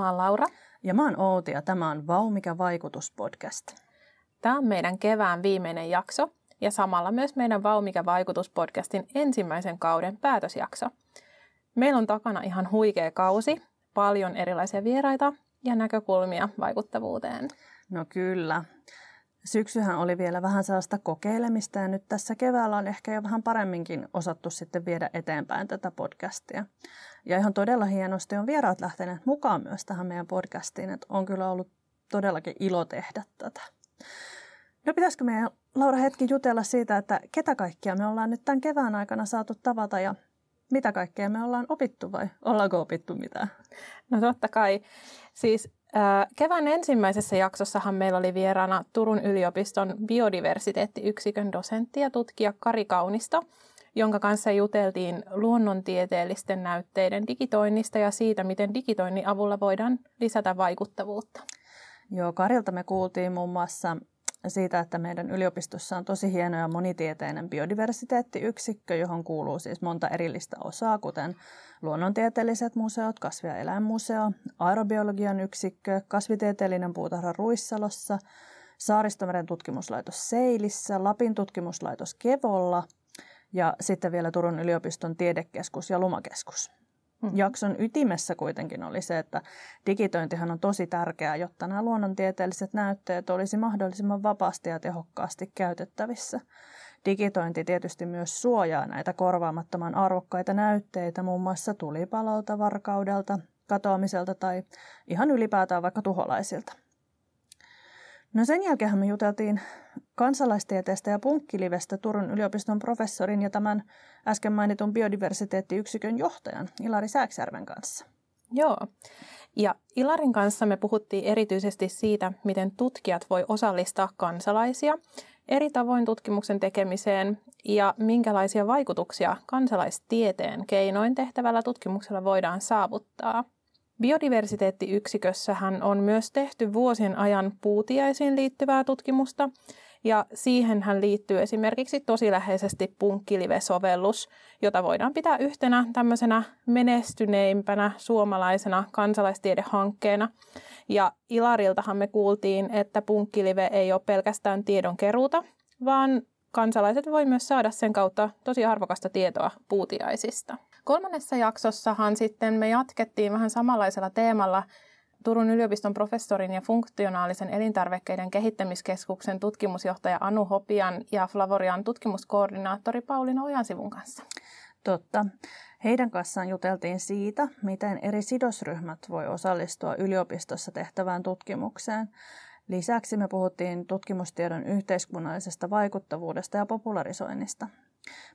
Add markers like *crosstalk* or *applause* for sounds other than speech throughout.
Mä oon Laura. Ja mä oon Outi ja tämä on Vau mikä vaikutus podcast. Tämä on meidän kevään viimeinen jakso ja samalla myös meidän Vau mikä vaikutus podcastin ensimmäisen kauden päätösjakso. Meillä on takana ihan huikea kausi, paljon erilaisia vieraita ja näkökulmia vaikuttavuuteen. No kyllä. Syksyhän oli vielä vähän sellaista kokeilemista ja nyt tässä keväällä on ehkä jo vähän paremminkin osattu sitten viedä eteenpäin tätä podcastia. Ja ihan todella hienosti on vieraat lähteneet mukaan myös tähän meidän podcastiin, että on kyllä ollut todellakin ilo tehdä tätä. No pitäisikö meidän Laura hetki jutella siitä, että ketä kaikkia me ollaan nyt tämän kevään aikana saatu tavata ja mitä kaikkea me ollaan opittu vai ollaanko opittu mitään? No totta kai. Siis Kevään ensimmäisessä jaksossahan meillä oli vieraana Turun yliopiston biodiversiteettiyksikön dosentti ja tutkija Kari Kaunisto, jonka kanssa juteltiin luonnontieteellisten näytteiden digitoinnista ja siitä, miten digitoinnin avulla voidaan lisätä vaikuttavuutta. Joo, Karilta me kuultiin muun muassa siitä, että meidän yliopistossa on tosi hieno ja monitieteinen biodiversiteettiyksikkö, johon kuuluu siis monta erillistä osaa, kuten luonnontieteelliset museot, kasvi- ja eläinmuseo, aerobiologian yksikkö, kasvitieteellinen puutarha Ruissalossa, Saaristomeren tutkimuslaitos Seilissä, Lapin tutkimuslaitos Kevolla ja sitten vielä Turun yliopiston tiedekeskus ja lumakeskus. Mm-hmm. Jakson ytimessä kuitenkin oli se, että digitointihan on tosi tärkeää, jotta nämä luonnontieteelliset näytteet olisi mahdollisimman vapaasti ja tehokkaasti käytettävissä. Digitointi tietysti myös suojaa näitä korvaamattoman arvokkaita näytteitä muun muassa tulipalolta, varkaudelta, katoamiselta tai ihan ylipäätään vaikka tuholaisilta. No sen jälkeen me juteltiin kansalaistieteestä ja punkkilivestä Turun yliopiston professorin ja tämän äsken mainitun biodiversiteettiyksikön johtajan Ilari Sääksjärven kanssa. Joo. Ja Ilarin kanssa me puhuttiin erityisesti siitä, miten tutkijat voi osallistaa kansalaisia eri tavoin tutkimuksen tekemiseen ja minkälaisia vaikutuksia kansalaistieteen keinoin tehtävällä tutkimuksella voidaan saavuttaa – Biodiversiteettiyksikössähän on myös tehty vuosien ajan puutiaisiin liittyvää tutkimusta, ja siihenhän liittyy esimerkiksi tosi läheisesti Punkkilive-sovellus, jota voidaan pitää yhtenä tämmöisenä menestyneimpänä suomalaisena kansalaistiedehankkeena. Ja Ilariltahan me kuultiin, että Punkkilive ei ole pelkästään tiedon keruuta, vaan kansalaiset voi myös saada sen kautta tosi arvokasta tietoa puutiaisista. Kolmannessa jaksossahan sitten me jatkettiin vähän samanlaisella teemalla Turun yliopiston professorin ja funktionaalisen elintarvikkeiden kehittämiskeskuksen tutkimusjohtaja Anu Hopian ja Flavorian tutkimuskoordinaattori Pauliina Ojansivun kanssa. Totta. Heidän kanssaan juteltiin siitä, miten eri sidosryhmät voi osallistua yliopistossa tehtävään tutkimukseen. Lisäksi me puhuttiin tutkimustiedon yhteiskunnallisesta vaikuttavuudesta ja popularisoinnista.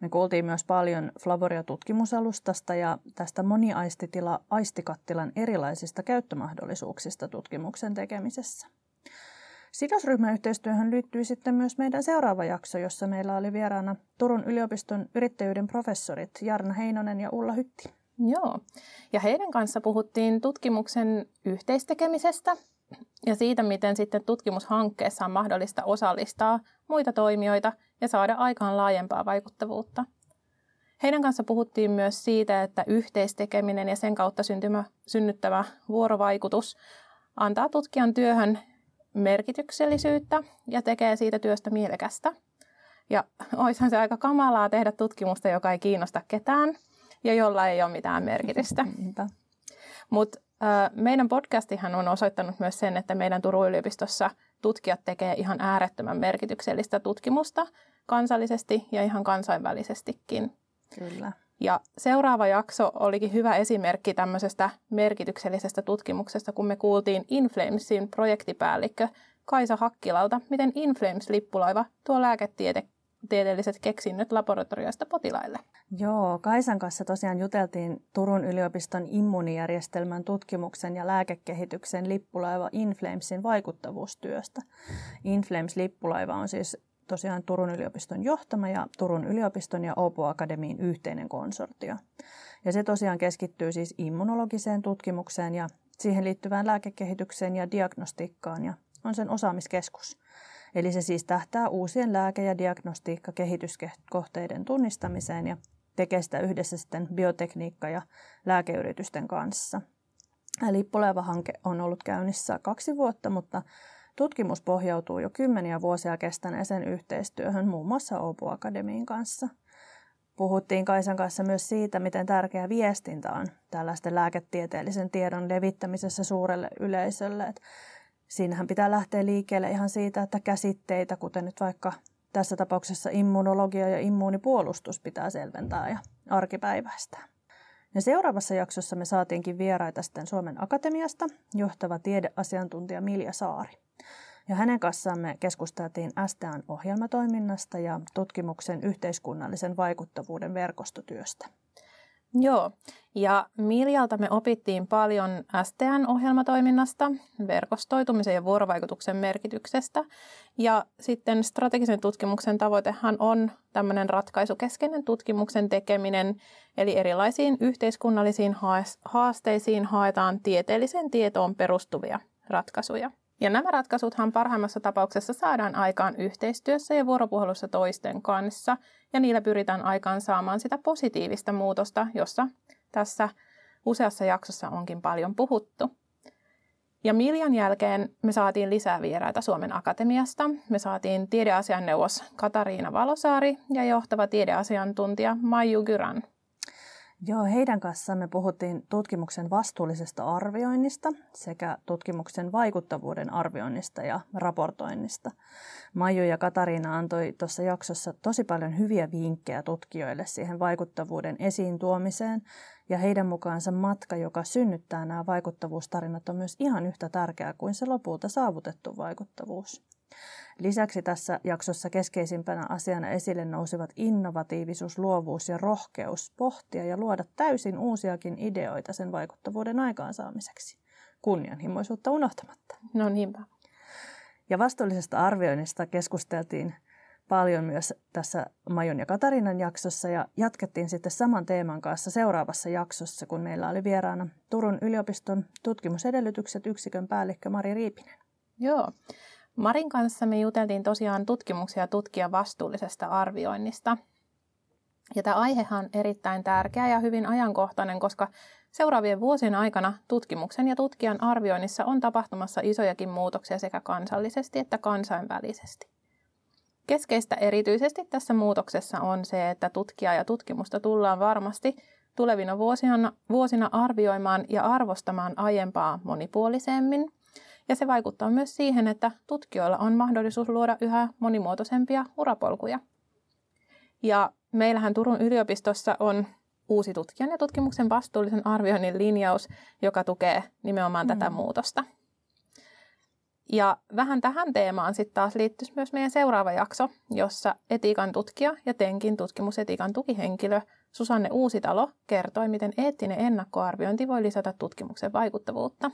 Me kuultiin myös paljon Flavoria-tutkimusalustasta ja tästä moniaistitila aistikattilan erilaisista käyttömahdollisuuksista tutkimuksen tekemisessä. Sidosryhmäyhteistyöhön liittyy sitten myös meidän seuraava jakso, jossa meillä oli vieraana Turun yliopiston yrittäjyyden professorit Jarna Heinonen ja Ulla Hytti. Joo, ja heidän kanssa puhuttiin tutkimuksen yhteistekemisestä ja siitä, miten sitten tutkimushankkeessa on mahdollista osallistaa muita toimijoita ja saada aikaan laajempaa vaikuttavuutta. Heidän kanssa puhuttiin myös siitä, että yhteistekeminen ja sen kautta syntymä, synnyttävä vuorovaikutus antaa tutkijan työhön merkityksellisyyttä ja tekee siitä työstä mielekästä. Ja olisihan se aika kamalaa tehdä tutkimusta, joka ei kiinnosta ketään ja jolla ei ole mitään merkitystä. *laughs* Mutta meidän podcastihan on osoittanut myös sen, että meidän Turun yliopistossa tutkijat tekee ihan äärettömän merkityksellistä tutkimusta kansallisesti ja ihan kansainvälisestikin. Kyllä. Ja seuraava jakso olikin hyvä esimerkki tämmöisestä merkityksellisestä tutkimuksesta, kun me kuultiin Inflamesin projektipäällikkö Kaisa Hakkilalta, miten Inflames-lippulaiva tuo lääketiede tieteelliset keksinnöt laboratorioista potilaille. Joo, Kaisan kanssa tosiaan juteltiin Turun yliopiston immuunijärjestelmän tutkimuksen ja lääkekehityksen lippulaiva Inflamesin vaikuttavuustyöstä. Inflames-lippulaiva on siis tosiaan Turun yliopiston johtama ja Turun yliopiston ja Opo Akademiin yhteinen konsortio. Ja se tosiaan keskittyy siis immunologiseen tutkimukseen ja siihen liittyvään lääkekehitykseen ja diagnostiikkaan ja on sen osaamiskeskus. Eli se siis tähtää uusien lääke- ja diagnostiikka-kehityskohteiden tunnistamiseen ja tekee sitä yhdessä sitten biotekniikka- ja lääkeyritysten kanssa. Lippuleva-hanke on ollut käynnissä kaksi vuotta, mutta tutkimus pohjautuu jo kymmeniä vuosia kestäneeseen yhteistyöhön muun muassa Åbo Akademiin kanssa. Puhuttiin Kaisan kanssa myös siitä, miten tärkeä viestintä on tällaisten lääketieteellisen tiedon levittämisessä suurelle yleisölle. Et siinähän pitää lähteä liikkeelle ihan siitä, että käsitteitä, kuten nyt vaikka tässä tapauksessa immunologia ja immuunipuolustus pitää selventää ja arkipäiväistää. Ja seuraavassa jaksossa me saatiinkin vieraita sitten Suomen Akatemiasta johtava tiedeasiantuntija Milja Saari. Ja hänen kanssaan me keskusteltiin STAn ohjelmatoiminnasta ja tutkimuksen yhteiskunnallisen vaikuttavuuden verkostotyöstä. Joo, ja Miljalta me opittiin paljon STN ohjelmatoiminnasta, verkostoitumisen ja vuorovaikutuksen merkityksestä. Ja sitten strategisen tutkimuksen tavoitehan on tämmöinen ratkaisukeskeinen tutkimuksen tekeminen, eli erilaisiin yhteiskunnallisiin haasteisiin haetaan tieteelliseen tietoon perustuvia ratkaisuja. Ja nämä ratkaisuthan parhaimmassa tapauksessa saadaan aikaan yhteistyössä ja vuoropuhelussa toisten kanssa, ja niillä pyritään aikaan saamaan sitä positiivista muutosta, jossa tässä useassa jaksossa onkin paljon puhuttu. Ja Miljan jälkeen me saatiin lisää vieraita Suomen Akatemiasta. Me saatiin tiedeasianneuvos Katariina Valosaari ja johtava tiedeasiantuntija Maiju Gyran. Joo, heidän kanssaan me puhuttiin tutkimuksen vastuullisesta arvioinnista sekä tutkimuksen vaikuttavuuden arvioinnista ja raportoinnista. Maiju ja Katariina antoi tuossa jaksossa tosi paljon hyviä vinkkejä tutkijoille siihen vaikuttavuuden esiin tuomiseen ja heidän mukaansa matka, joka synnyttää nämä vaikuttavuustarinat, on myös ihan yhtä tärkeää kuin se lopulta saavutettu vaikuttavuus. Lisäksi tässä jaksossa keskeisimpänä asiana esille nousivat innovatiivisuus, luovuus ja rohkeus pohtia ja luoda täysin uusiakin ideoita sen vaikuttavuuden aikaansaamiseksi, kunnianhimoisuutta unohtamatta. No niinpä. Ja vastuullisesta arvioinnista keskusteltiin paljon myös tässä Majon ja Katarinan jaksossa ja jatkettiin sitten saman teeman kanssa seuraavassa jaksossa, kun meillä oli vieraana Turun yliopiston tutkimusedellytykset yksikön päällikkö Mari Riipinen. Joo. Marin kanssa me juteltiin tosiaan tutkimuksia tutkia vastuullisesta arvioinnista. Ja tämä aihehan on erittäin tärkeä ja hyvin ajankohtainen, koska seuraavien vuosien aikana tutkimuksen ja tutkijan arvioinnissa on tapahtumassa isojakin muutoksia sekä kansallisesti että kansainvälisesti. Keskeistä erityisesti tässä muutoksessa on se, että tutkijaa ja tutkimusta tullaan varmasti tulevina vuosina, vuosina arvioimaan ja arvostamaan aiempaa monipuolisemmin – ja se vaikuttaa myös siihen, että tutkijoilla on mahdollisuus luoda yhä monimuotoisempia urapolkuja. Ja meillähän Turun yliopistossa on uusi tutkijan ja tutkimuksen vastuullisen arvioinnin linjaus, joka tukee nimenomaan mm. tätä muutosta. Ja vähän tähän teemaan sitten taas liittyisi myös meidän seuraava jakso, jossa etiikan tutkija ja TENKin tutkimusetiikan tukihenkilö Susanne Uusitalo kertoi, miten eettinen ennakkoarviointi voi lisätä tutkimuksen vaikuttavuutta.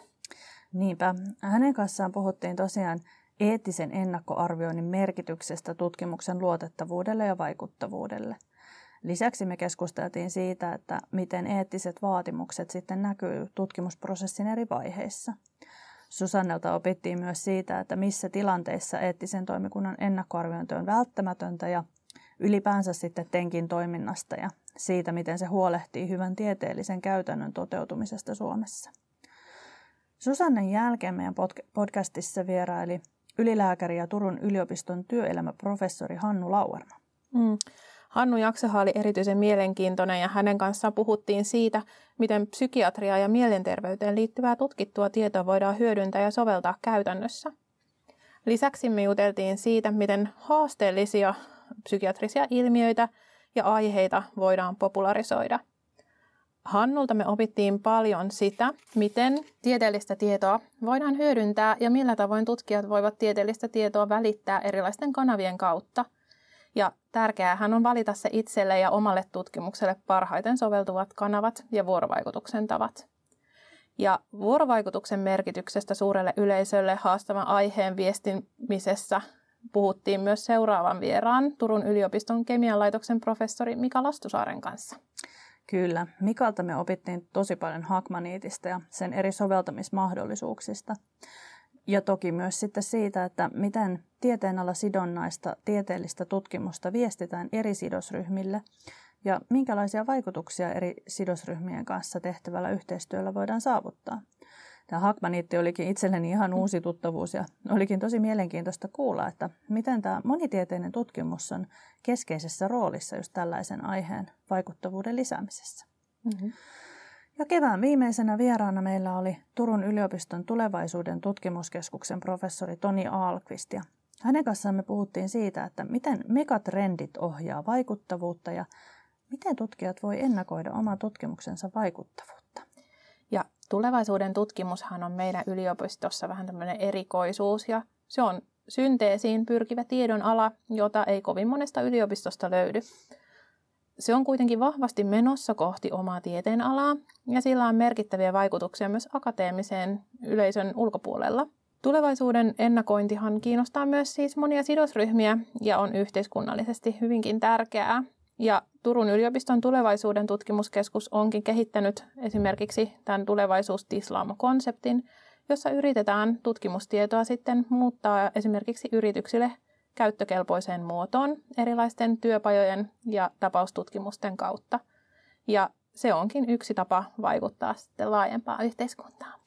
Niinpä. Hänen kanssaan puhuttiin tosiaan eettisen ennakkoarvioinnin merkityksestä tutkimuksen luotettavuudelle ja vaikuttavuudelle. Lisäksi me keskusteltiin siitä, että miten eettiset vaatimukset sitten näkyy tutkimusprosessin eri vaiheissa. Susannelta opittiin myös siitä, että missä tilanteissa eettisen toimikunnan ennakkoarviointi on välttämätöntä ja ylipäänsä sitten TENKin toiminnasta ja siitä, miten se huolehtii hyvän tieteellisen käytännön toteutumisesta Suomessa. Susannen jälkeen meidän podcastissa vieraili ylilääkäri ja Turun yliopiston työelämäprofessori Hannu Lauerma. Mm. Hannu jaksohan oli erityisen mielenkiintoinen ja hänen kanssaan puhuttiin siitä, miten psykiatria ja mielenterveyteen liittyvää tutkittua tietoa voidaan hyödyntää ja soveltaa käytännössä. Lisäksi me juteltiin siitä, miten haasteellisia psykiatrisia ilmiöitä ja aiheita voidaan popularisoida – Hannulta me opittiin paljon sitä, miten tieteellistä tietoa voidaan hyödyntää ja millä tavoin tutkijat voivat tieteellistä tietoa välittää erilaisten kanavien kautta. Ja tärkeää on valita se itselle ja omalle tutkimukselle parhaiten soveltuvat kanavat ja vuorovaikutuksen tavat. Ja vuorovaikutuksen merkityksestä suurelle yleisölle haastavan aiheen viestimisessä puhuttiin myös seuraavan vieraan Turun yliopiston kemian laitoksen professori Mika Lastusaaren kanssa. Kyllä, Mikalta me opittiin tosi paljon hakmaniitista ja sen eri soveltamismahdollisuuksista. Ja toki myös sitten siitä, että miten tieteenala sidonnaista tieteellistä tutkimusta viestitään eri sidosryhmille ja minkälaisia vaikutuksia eri sidosryhmien kanssa tehtävällä yhteistyöllä voidaan saavuttaa. Tämä hakmaniitti olikin itselleni ihan uusi tuttavuus ja olikin tosi mielenkiintoista kuulla, että miten tämä monitieteinen tutkimus on keskeisessä roolissa just tällaisen aiheen vaikuttavuuden lisäämisessä. Mm-hmm. Ja kevään viimeisenä vieraana meillä oli Turun yliopiston tulevaisuuden tutkimuskeskuksen professori Toni Aalqvist. Ja hänen kanssaan me puhuttiin siitä, että miten megatrendit ohjaa vaikuttavuutta ja miten tutkijat voi ennakoida oman tutkimuksensa vaikuttavuutta. Tulevaisuuden tutkimushan on meidän yliopistossa vähän tämmöinen erikoisuus ja se on synteesiin pyrkivä tiedon ala, jota ei kovin monesta yliopistosta löydy. Se on kuitenkin vahvasti menossa kohti omaa tieteenalaa ja sillä on merkittäviä vaikutuksia myös akateemiseen yleisön ulkopuolella. Tulevaisuuden ennakointihan kiinnostaa myös siis monia sidosryhmiä ja on yhteiskunnallisesti hyvinkin tärkeää. Ja Turun yliopiston tulevaisuuden tutkimuskeskus onkin kehittänyt esimerkiksi tämän tulevaisuustislaamo-konseptin, jossa yritetään tutkimustietoa sitten muuttaa esimerkiksi yrityksille käyttökelpoiseen muotoon erilaisten työpajojen ja tapaustutkimusten kautta. Ja se onkin yksi tapa vaikuttaa sitten laajempaan yhteiskuntaan.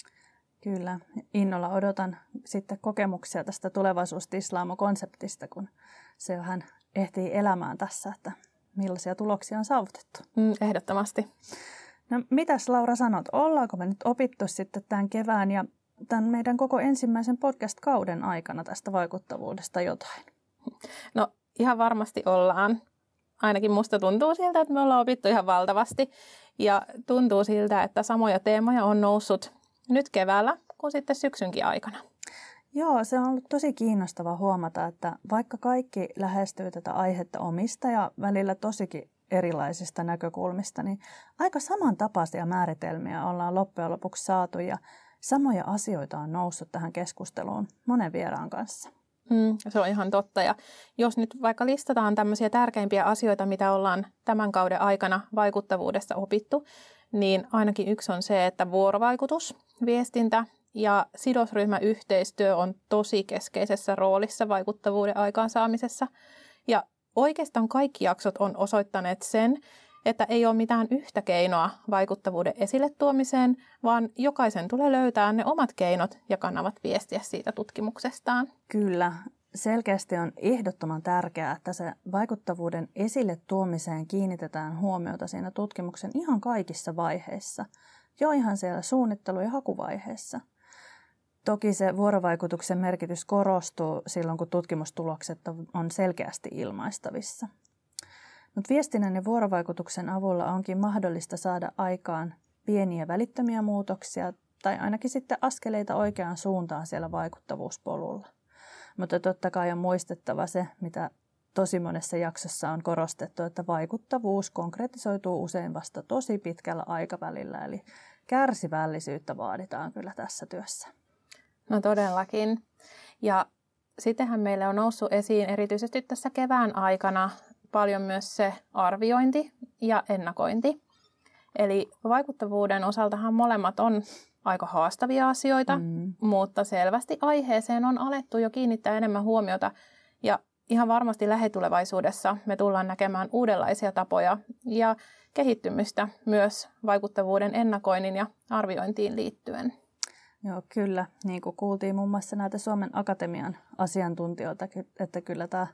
Kyllä, innolla odotan sitten kokemuksia tästä tulevaisuustislaamo-konseptista, kun se vähän ehtii elämään tässä, että millaisia tuloksia on saavutettu. Mm, ehdottomasti. No mitäs Laura sanot, ollaanko me nyt opittu sitten tämän kevään ja tämän meidän koko ensimmäisen podcast-kauden aikana tästä vaikuttavuudesta jotain? No ihan varmasti ollaan. Ainakin musta tuntuu siltä, että me ollaan opittu ihan valtavasti. Ja tuntuu siltä, että samoja teemoja on noussut nyt keväällä kuin sitten syksynkin aikana. Joo, se on ollut tosi kiinnostava huomata, että vaikka kaikki lähestyy tätä aihetta omista ja välillä tosikin erilaisista näkökulmista, niin aika samantapaisia määritelmiä ollaan loppujen lopuksi saatu ja samoja asioita on noussut tähän keskusteluun monen vieraan kanssa. Mm, se on ihan totta. Ja jos nyt vaikka listataan tämmöisiä tärkeimpiä asioita, mitä ollaan tämän kauden aikana vaikuttavuudesta opittu, niin ainakin yksi on se, että vuorovaikutus, viestintä ja sidosryhmäyhteistyö on tosi keskeisessä roolissa vaikuttavuuden aikaansaamisessa. Ja oikeastaan kaikki jaksot on osoittaneet sen, että ei ole mitään yhtä keinoa vaikuttavuuden esille tuomiseen, vaan jokaisen tulee löytää ne omat keinot ja kanavat viestiä siitä tutkimuksestaan. Kyllä. Selkeästi on ehdottoman tärkeää, että se vaikuttavuuden esille tuomiseen kiinnitetään huomiota siinä tutkimuksen ihan kaikissa vaiheissa. Jo ihan siellä suunnittelu- ja hakuvaiheessa. Toki se vuorovaikutuksen merkitys korostuu silloin, kun tutkimustulokset on selkeästi ilmaistavissa. Mutta viestinnän ja vuorovaikutuksen avulla onkin mahdollista saada aikaan pieniä välittömiä muutoksia tai ainakin sitten askeleita oikeaan suuntaan siellä vaikuttavuuspolulla. Mutta totta kai on muistettava se, mitä tosi monessa jaksossa on korostettu, että vaikuttavuus konkretisoituu usein vasta tosi pitkällä aikavälillä, eli kärsivällisyyttä vaaditaan kyllä tässä työssä. No todellakin. Ja sittenhän meille on noussut esiin erityisesti tässä kevään aikana paljon myös se arviointi ja ennakointi. Eli vaikuttavuuden osaltahan molemmat on aika haastavia asioita, mm. mutta selvästi aiheeseen on alettu jo kiinnittää enemmän huomiota. Ja ihan varmasti lähitulevaisuudessa me tullaan näkemään uudenlaisia tapoja ja kehittymistä myös vaikuttavuuden ennakoinnin ja arviointiin liittyen. Joo, kyllä. Niin kuin kuultiin muun muassa näitä Suomen Akatemian asiantuntijoilta, että kyllä tämä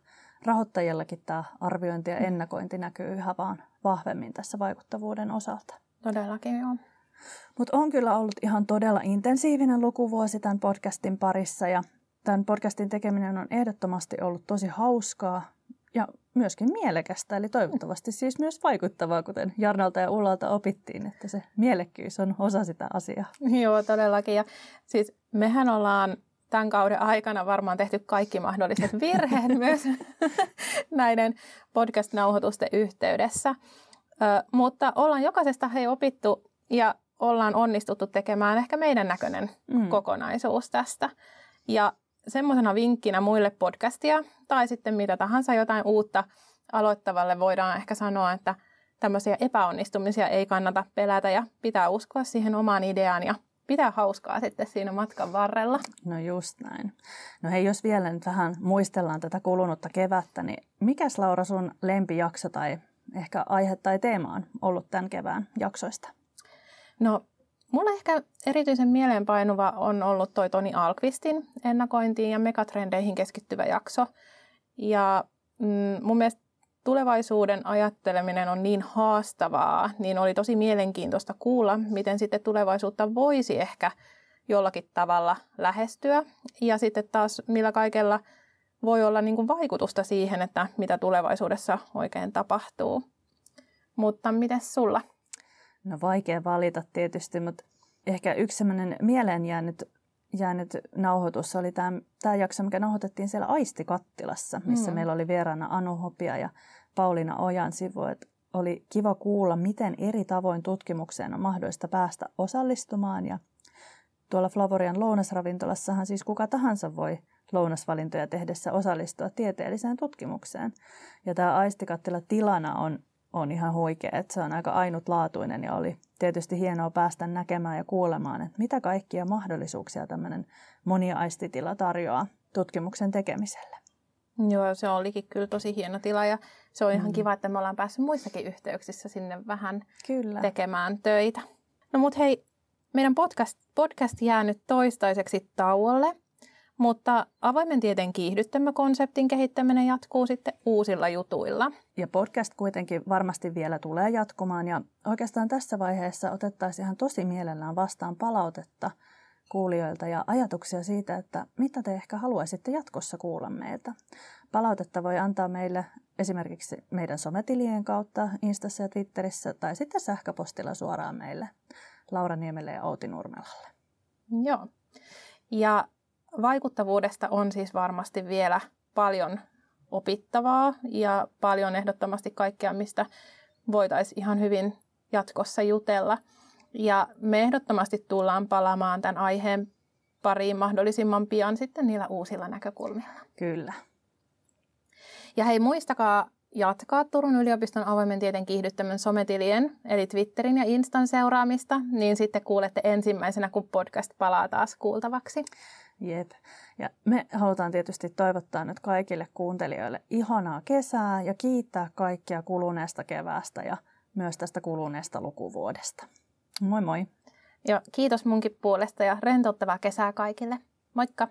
rahoittajillakin tämä arviointi ja ennakointi näkyy yhä vaan vahvemmin tässä vaikuttavuuden osalta. Todellakin joo. Mutta on kyllä ollut ihan todella intensiivinen lukuvuosi tämän podcastin parissa ja tämän podcastin tekeminen on ehdottomasti ollut tosi hauskaa ja myöskin mielekästä, eli toivottavasti siis myös vaikuttavaa, kuten Jarnalta ja Ullalta opittiin, että se mielekkyys on osa sitä asiaa. Joo, todellakin. Ja siis mehän ollaan tämän kauden aikana varmaan tehty kaikki mahdolliset virheet *laughs* myös näiden podcast-nauhoitusten yhteydessä. Ö, mutta ollaan jokaisesta hei opittu ja ollaan onnistuttu tekemään ehkä meidän näköinen mm. kokonaisuus tästä. Ja semmoisena vinkkinä muille podcastia tai sitten mitä tahansa jotain uutta aloittavalle voidaan ehkä sanoa, että tämmöisiä epäonnistumisia ei kannata pelätä ja pitää uskoa siihen omaan ideaan ja pitää hauskaa sitten siinä matkan varrella. No just näin. No hei, jos vielä nyt vähän muistellaan tätä kulunutta kevättä, niin mikäs Laura sun lempijakso tai ehkä aihe tai teema on ollut tämän kevään jaksoista? No mulla ehkä erityisen mieleenpainuva on ollut toi Toni Alkvistin ennakointiin ja megatrendeihin keskittyvä jakso. Ja mm, mun mielestä tulevaisuuden ajatteleminen on niin haastavaa, niin oli tosi mielenkiintoista kuulla, miten sitten tulevaisuutta voisi ehkä jollakin tavalla lähestyä. Ja sitten taas millä kaikella voi olla niin kuin vaikutusta siihen, että mitä tulevaisuudessa oikein tapahtuu. Mutta miten sulla? No vaikea valita tietysti, mutta ehkä yksi sellainen mieleen jäänyt, jäänyt nauhoitus oli tämä, tämä jakso, mikä nauhoitettiin siellä Aistikattilassa, missä mm. meillä oli vieraana Anu Hopia ja Pauliina Ojan sivu. Että oli kiva kuulla, miten eri tavoin tutkimukseen on mahdollista päästä osallistumaan. Ja tuolla Flavorian lounasravintolassahan siis kuka tahansa voi lounasvalintoja tehdessä osallistua tieteelliseen tutkimukseen. Ja tämä aistikattila tilana on on ihan huikea, että se on aika ainutlaatuinen ja oli tietysti hienoa päästä näkemään ja kuulemaan, että mitä kaikkia mahdollisuuksia tämmöinen moniaistitila tarjoaa tutkimuksen tekemiselle. Joo, se olikin kyllä tosi hieno tila ja se on ihan mm. kiva, että me ollaan päässyt muissakin yhteyksissä sinne vähän kyllä. tekemään töitä. No mut hei, meidän podcast, podcast jää nyt toistaiseksi tauolle – mutta avoimen tieteen kiihdyttämä-konseptin kehittäminen jatkuu sitten uusilla jutuilla. Ja podcast kuitenkin varmasti vielä tulee jatkumaan ja oikeastaan tässä vaiheessa otettaisiin ihan tosi mielellään vastaan palautetta kuulijoilta ja ajatuksia siitä, että mitä te ehkä haluaisitte jatkossa kuulla meiltä. Palautetta voi antaa meille esimerkiksi meidän sometilien kautta Instassa ja Twitterissä tai sitten sähköpostilla suoraan meille Laura Niemelle ja Outi Nurmelalle. Joo. Ja vaikuttavuudesta on siis varmasti vielä paljon opittavaa ja paljon ehdottomasti kaikkea, mistä voitaisiin ihan hyvin jatkossa jutella. Ja me ehdottomasti tullaan palaamaan tämän aiheen pariin mahdollisimman pian sitten niillä uusilla näkökulmilla. Kyllä. Ja hei, muistakaa jatkaa Turun yliopiston avoimen tieteen kiihdyttämän sometilien, eli Twitterin ja Instan seuraamista, niin sitten kuulette ensimmäisenä, kun podcast palaa taas kuultavaksi. Jep. Ja me halutaan tietysti toivottaa nyt kaikille kuuntelijoille ihanaa kesää ja kiittää kaikkia kuluneesta keväästä ja myös tästä kuluneesta lukuvuodesta. Moi moi! Ja kiitos munkin puolesta ja rentouttavaa kesää kaikille. Moikka!